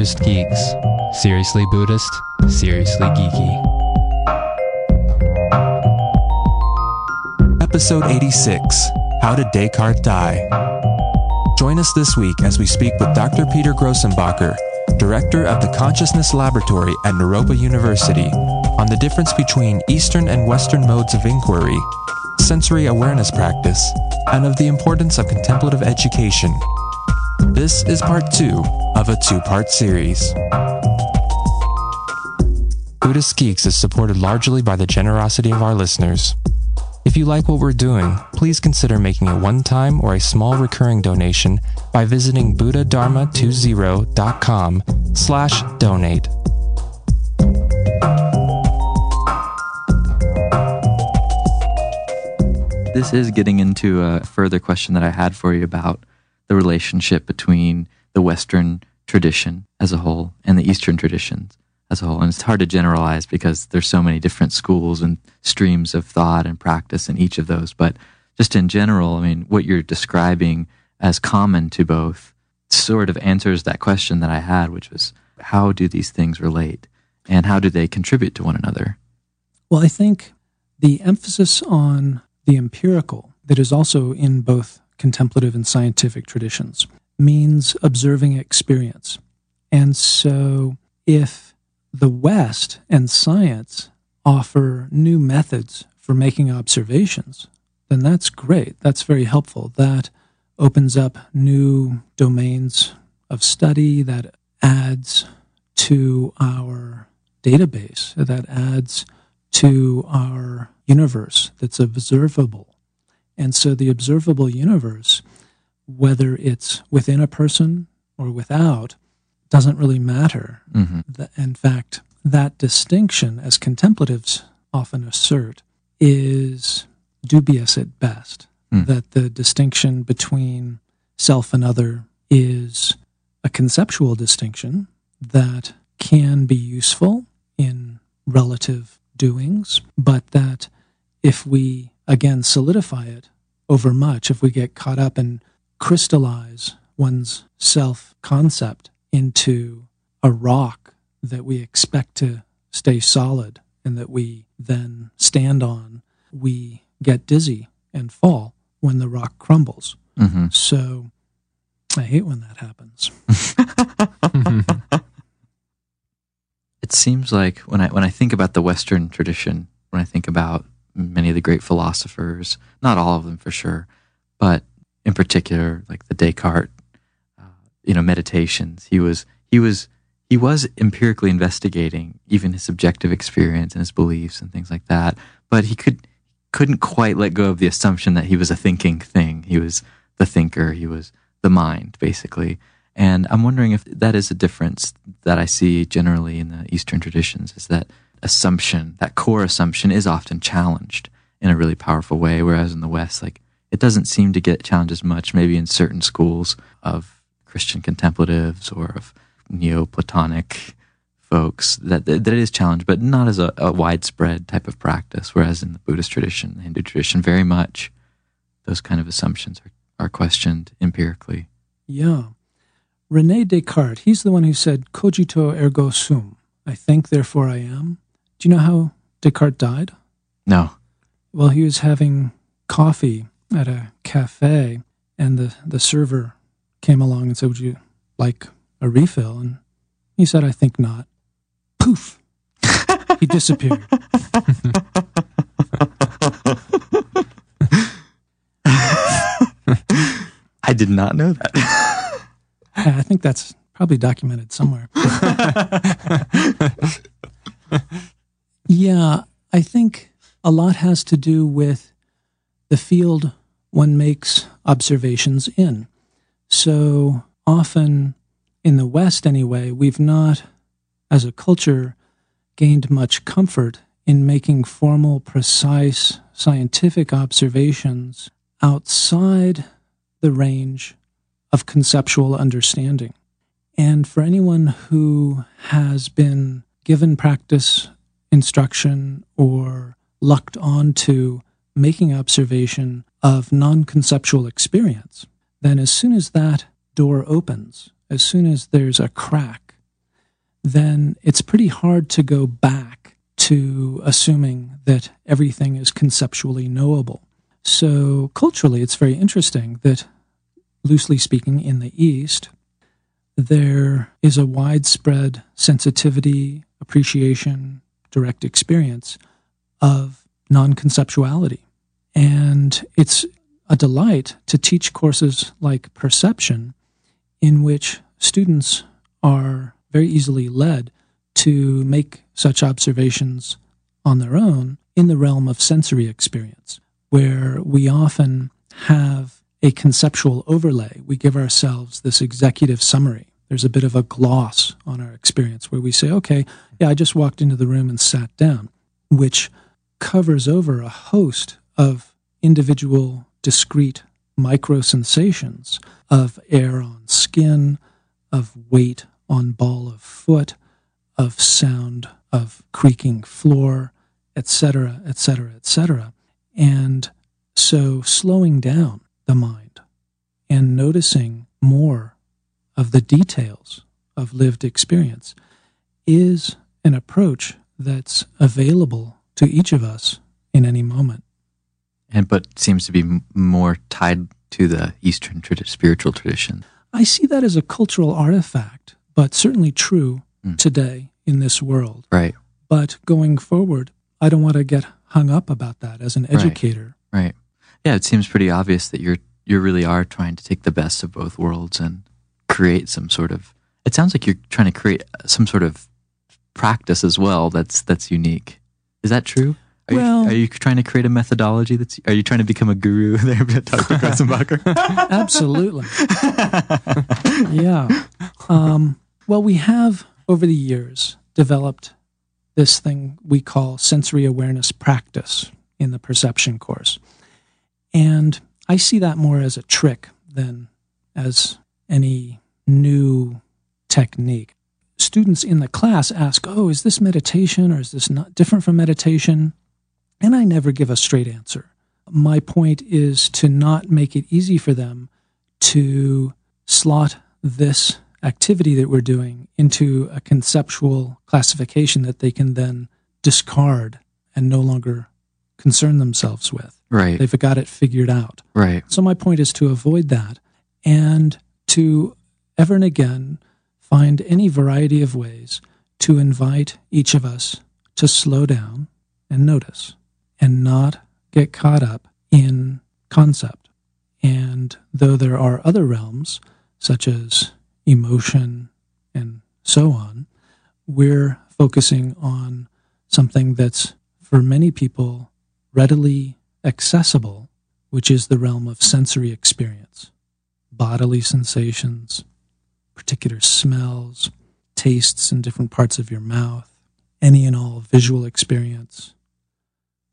Buddhist Geeks. Seriously Buddhist, seriously geeky. Episode 86 How Did Descartes Die? Join us this week as we speak with Dr. Peter Grossenbacher, Director of the Consciousness Laboratory at Naropa University, on the difference between Eastern and Western modes of inquiry, sensory awareness practice, and of the importance of contemplative education. This is part two of a two part series. Buddhist Geeks is supported largely by the generosity of our listeners. If you like what we're doing, please consider making a one time or a small recurring donation by visiting buddhadharma20.com slash donate. This is getting into a further question that I had for you about the relationship between the Western tradition as a whole and the Eastern traditions as a whole. And it's hard to generalize because there's so many different schools and streams of thought and practice in each of those. But just in general, I mean, what you're describing as common to both sort of answers that question that I had, which was how do these things relate and how do they contribute to one another? Well, I think the emphasis on the empirical that is also in both contemplative and scientific traditions means observing experience. And so if the West and science offer new methods for making observations, then that's great. That's very helpful. That opens up new domains of study that adds to our database, that adds to our universe that's observable. And so the observable universe, whether it's within a person or without, doesn't really matter. Mm-hmm. In fact, that distinction, as contemplatives often assert, is dubious at best. Mm. That the distinction between self and other is a conceptual distinction that can be useful in relative doings, but that if we again solidify it over much, if we get caught up and crystallize one's self concept into a rock that we expect to stay solid and that we then stand on, we get dizzy and fall when the rock crumbles. Mm-hmm. So I hate when that happens. It seems like when I when I think about the Western tradition, when I think about many of the great philosophers, not all of them for sure, but in particular, like the Descartes, uh, you know, meditations. He was he was he was empirically investigating even his subjective experience and his beliefs and things like that, but he could couldn't quite let go of the assumption that he was a thinking thing. He was the thinker. He was the mind, basically. And I'm wondering if that is a difference that I see generally in the Eastern traditions is that assumption, that core assumption is often challenged in a really powerful way. Whereas in the West, like it doesn't seem to get challenged as much, maybe in certain schools of Christian contemplatives or of Neoplatonic folks that, that it is challenged, but not as a, a widespread type of practice. Whereas in the Buddhist tradition, the Hindu tradition, very much those kind of assumptions are, are questioned empirically. Yeah. Rene Descartes, he's the one who said, cogito ergo sum. I think, therefore I am. Do you know how Descartes died? No. Well, he was having coffee at a cafe, and the, the server came along and said, Would you like a refill? And he said, I think not. Poof! he disappeared. I did not know that. I think that's probably documented somewhere. yeah, I think a lot has to do with the field one makes observations in. So often, in the West anyway, we've not, as a culture, gained much comfort in making formal, precise scientific observations outside the range of conceptual understanding. And for anyone who has been given practice instruction or lucked onto making observation of non conceptual experience, then as soon as that door opens, as soon as there's a crack then it's pretty hard to go back to assuming that everything is conceptually knowable. So, culturally, it's very interesting that, loosely speaking, in the East, there is a widespread sensitivity, appreciation, direct experience of non conceptuality. And it's a delight to teach courses like perception, in which students are very easily led to make such observations on their own in the realm of sensory experience, where we often have a conceptual overlay. We give ourselves this executive summary. There's a bit of a gloss on our experience where we say, okay, yeah, I just walked into the room and sat down, which covers over a host of individual discrete micro sensations of air on skin, of weight on ball of foot, of sound of creaking floor, etc., etc., etc. And so slowing down the mind and noticing more of the details of lived experience is an approach that's available to each of us in any moment and but seems to be m- more tied to the Eastern trad- spiritual tradition. I see that as a cultural artifact, but certainly true mm. today in this world. Right. But going forward, I don't want to get hung up about that as an educator. Right. right. Yeah, it seems pretty obvious that you're you really are trying to take the best of both worlds and create some sort of. It sounds like you're trying to create some sort of practice as well. That's that's unique. Is that true? Are, well, you, are you trying to create a methodology that's? Are you trying to become a guru there, Dr. Grossenbacher? Absolutely. yeah. Um, well, we have over the years developed this thing we call sensory awareness practice in the perception course, and I see that more as a trick than as any new technique. Students in the class ask, "Oh, is this meditation or is this not different from meditation?" And I never give a straight answer. My point is to not make it easy for them to slot this activity that we're doing into a conceptual classification that they can then discard and no longer concern themselves with. Right. They've got it figured out. Right. So my point is to avoid that and to ever and again find any variety of ways to invite each of us to slow down and notice and not get caught up in concept. And though there are other realms, such as emotion and so on, we're focusing on something that's for many people readily accessible, which is the realm of sensory experience, bodily sensations, particular smells, tastes in different parts of your mouth, any and all visual experience,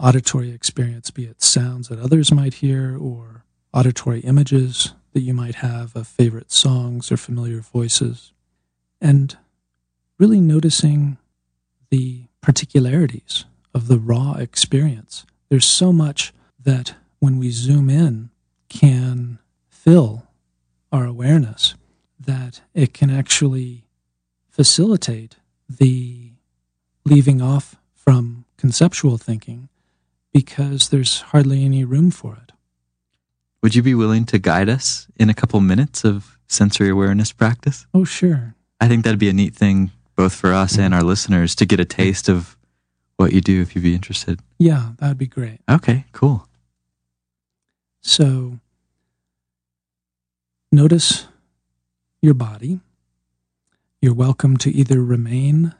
auditory experience, be it sounds that others might hear or auditory images that you might have of favorite songs or familiar voices, and really noticing the particularities of the raw experience. There's so much that when we zoom in can fill our awareness that it can actually facilitate the leaving off from conceptual thinking because there's hardly any room for it. Would you be willing to guide us in a couple minutes of sensory awareness practice? Oh, sure. I think that'd be a neat thing both for us and our listeners to get a taste of what you do if you'd be interested. Yeah, that'd be great. Okay, cool. So notice your body. You're welcome to either remain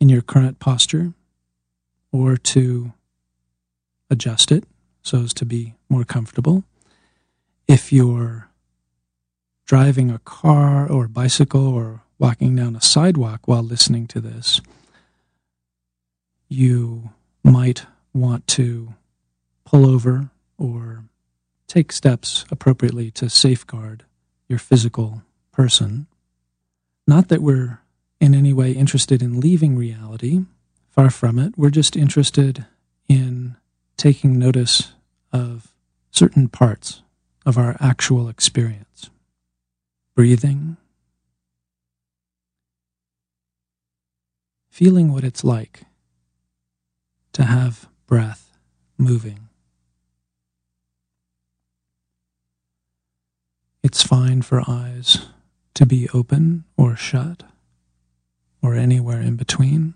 in your current posture or to adjust it so as to be more comfortable. If you're driving a car or a bicycle or walking down a sidewalk while listening to this, you might want to pull over or take steps appropriately to safeguard your physical person. Not that we're in any way interested in leaving reality, far from it. We're just interested in taking notice of certain parts of our actual experience. Breathing, feeling what it's like to have breath moving. It's fine for eyes to be open or shut or anywhere in between.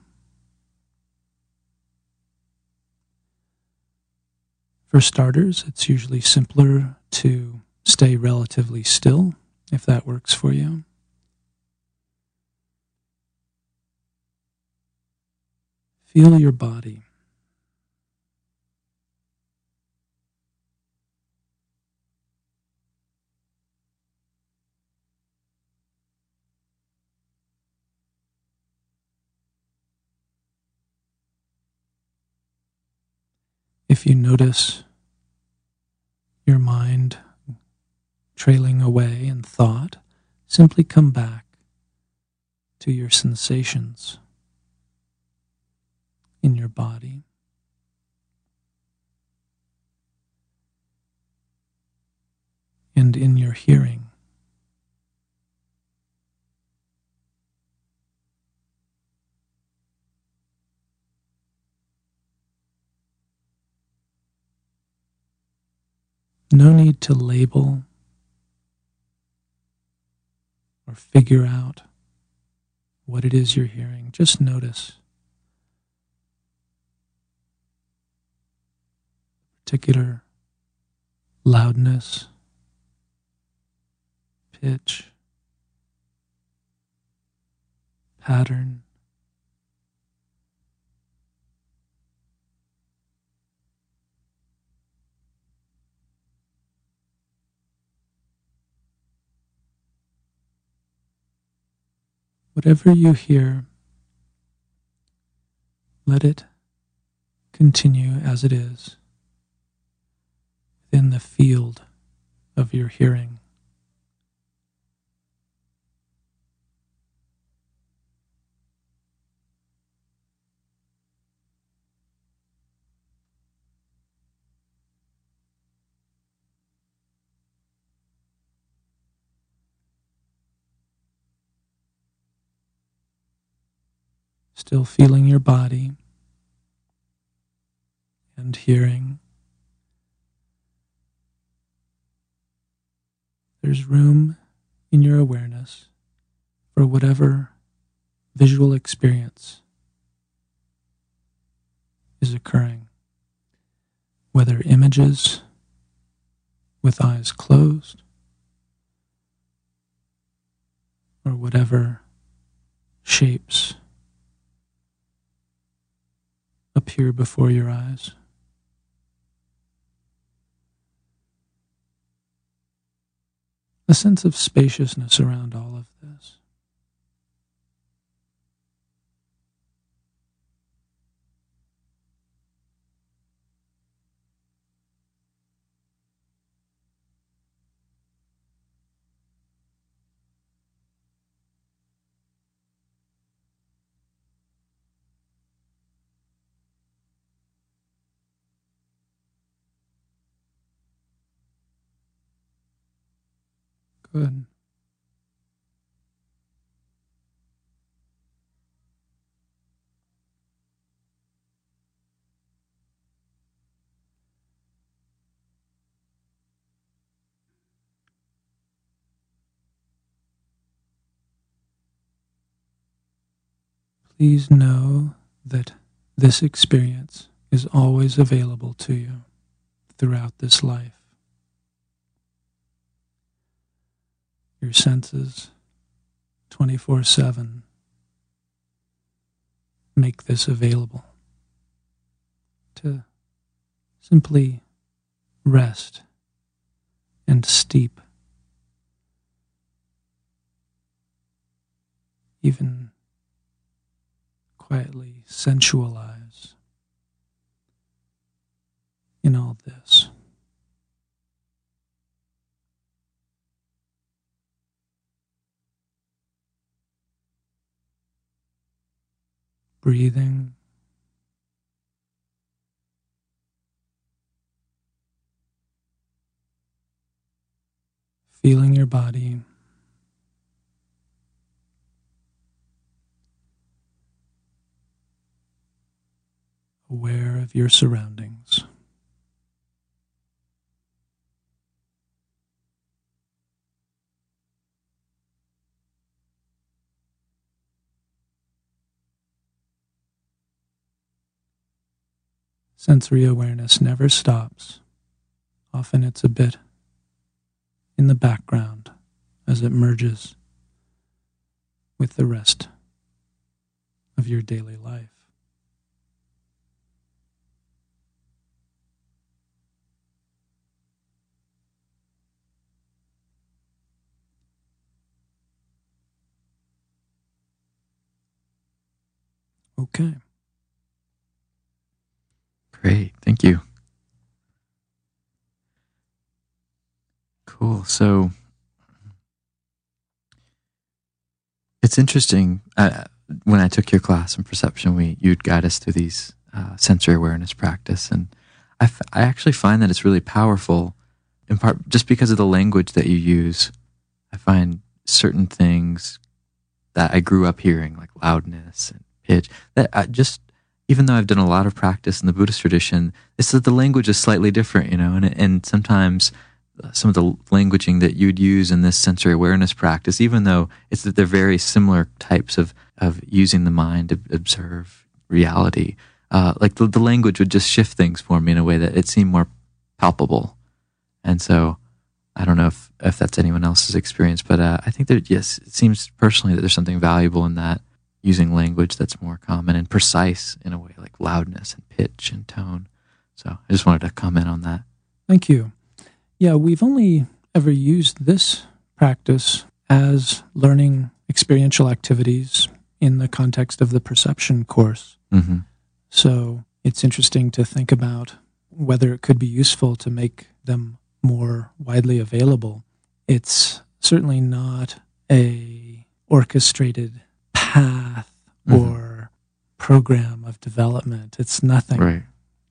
For starters, it's usually simpler to stay relatively still if that works for you. Feel your body. If you notice your mind trailing away in thought, simply come back to your sensations in your body. And in your hearing. No need to label or figure out what it is you're hearing. Just notice. particular loudness, pitch, pattern. Whatever you hear, let it continue as it is within the field of your hearing. Still feeling your body and hearing. There's room in your awareness for whatever visual experience is occurring, whether images with eyes closed or whatever shapes appear before your eyes. a sense of spaciousness around all of this. Good. Please know that this experience is always available to you throughout this life. Your senses 24 7. Make this available to simply rest and steep, even quietly sensualize in all this. breathing. Feeling your body. Aware of your surroundings. Sensory awareness never stops. Often it's a bit in the background as it merges with the rest of your daily life. Okay. Great. Thank you. Cool. So it's interesting. Uh, when I took your class in perception, we you'd guide us through these uh, sensory awareness practice, and I, f- I actually find that it's really powerful. In part, just because of the language that you use, I find certain things that I grew up hearing, like loudness and pitch, that I just even though I've done a lot of practice in the Buddhist tradition, it's that the language is slightly different, you know, and and sometimes some of the languaging that you'd use in this sensory awareness practice, even though it's that they're very similar types of, of using the mind to observe reality, uh, like the, the language would just shift things for me in a way that it seemed more palpable. And so I don't know if, if that's anyone else's experience, but uh, I think that, yes, it seems personally that there's something valuable in that using language that's more common and precise in a way, like loudness and pitch and tone. So I just wanted to comment on that. Thank you. Yeah, we've only ever used this practice as learning experiential activities in the context of the perception course. Mm-hmm. So it's interesting to think about whether it could be useful to make them more widely available. It's certainly not a orchestrated path Mhm. or program of development. It's nothing Right.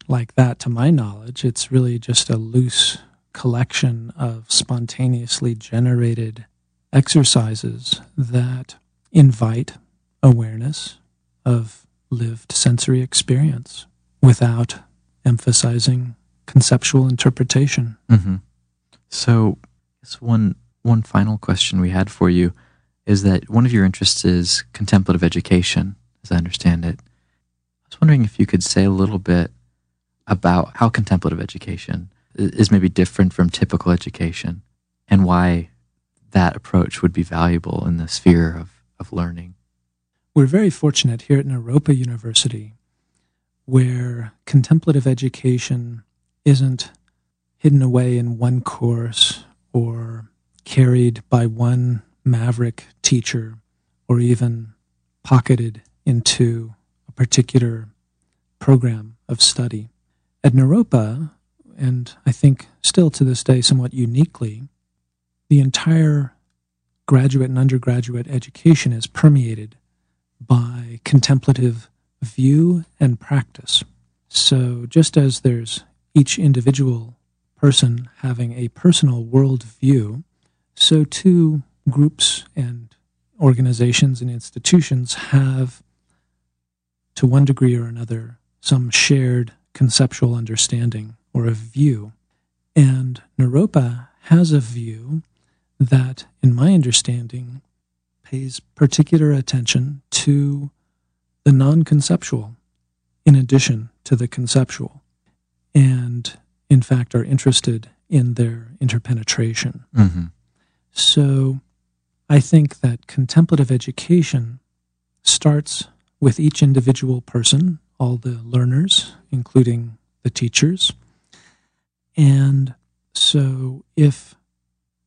like that to my knowledge. It's really just a loose collection of spontaneously generated exercises that invite awareness of lived sensory experience without emphasizing conceptual interpretation. Mm-hmm. So, this one one final question we had for you is that one of your interests is contemplative education, as I understand it. I was wondering if you could say a little bit about how contemplative education is maybe different from typical education, and why that approach would be valuable in the sphere of, of learning. We're very fortunate here at Naropa University where contemplative education isn't hidden away in one course or carried by one maverick teacher or even pocketed into a particular program of study. At Naropa, and I think still to this day somewhat uniquely, the entire graduate and undergraduate education is permeated by contemplative view and practice. So, just as there's each individual person having a personal world view, so too groups and organizations and institutions have, to one degree or another, some shared conceptual understanding or a view. And Naropa has a view that, in my understanding, pays particular attention to the non conceptual in addition to the conceptual, and in fact are interested in their interpenetration. Mm-hmm. So I think that contemplative education starts with each individual person, all the learners, including the teachers. And so if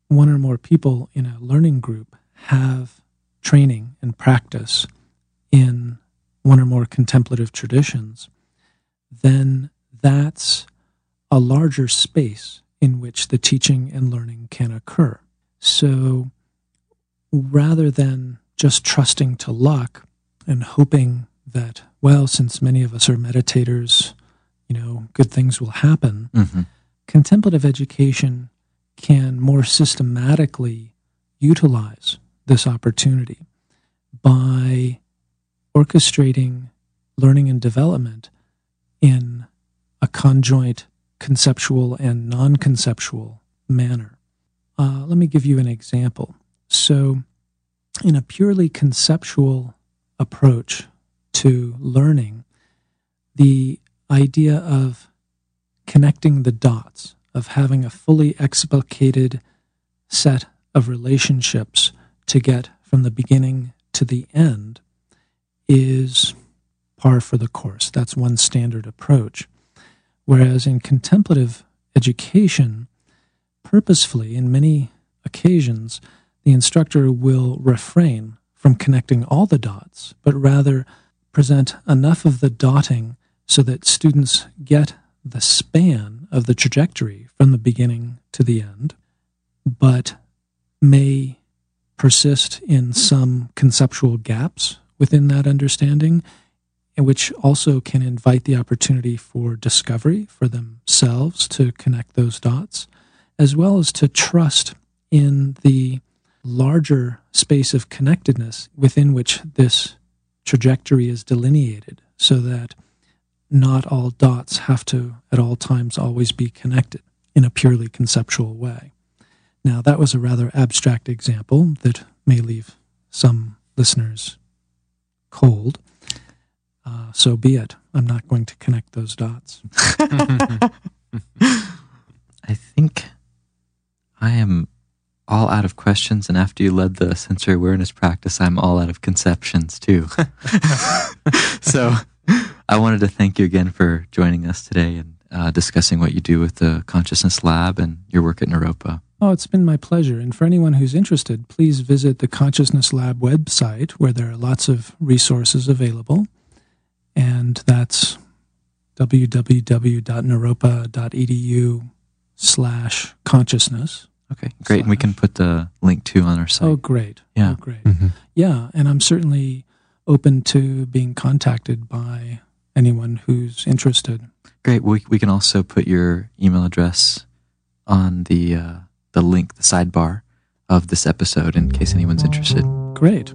one or more people in a learning group have training and practice in one or more contemplative traditions, then that's a larger space in which the teaching and learning can occur. So rather than just trusting to luck and hoping that, well, since many of us are meditators, you know, good things will happen, Mm-hmm. contemplative education can more systematically utilize this opportunity by orchestrating learning and development in a conjoint conceptual and non conceptual manner. Uh, let me give you an example. So, in a purely conceptual approach to learning, the idea of connecting the dots, of having a fully explicated set of relationships to get from the beginning to the end, is par for the course. That's one standard approach. Whereas in contemplative education, purposefully, in many occasions, the instructor will refrain from connecting all the dots, but rather present enough of the dotting so that students get the span of the trajectory from the beginning to the end, but may persist in some conceptual gaps within that understanding, which also can invite the opportunity for discovery for themselves to connect those dots, as well as to trust in the larger space of connectedness within which this trajectory is delineated so that not all dots have to at all times always be connected in a purely conceptual way. Now, that was a rather abstract example that may leave some listeners cold. Uh, so be it. I'm not going to connect those dots. I think I am all out of questions, and after you led the sensory awareness practice, I'm all out of conceptions too. so I wanted to thank you again for joining us today and uh, discussing what you do with the Consciousness Lab and your work at Naropa. Oh, it's been my pleasure. And for anyone who's interested, please visit the Consciousness Lab website where there are lots of resources available. And that's www.naropa.edu slash consciousness. Okay, great. And we can put the link too on our site. Oh, great. Yeah. Oh, great. Mm-hmm. Yeah. And I'm certainly open to being contacted by anyone who's interested. Great. We, we can also put your email address on the uh, the link, the sidebar of this episode in case anyone's interested. Great.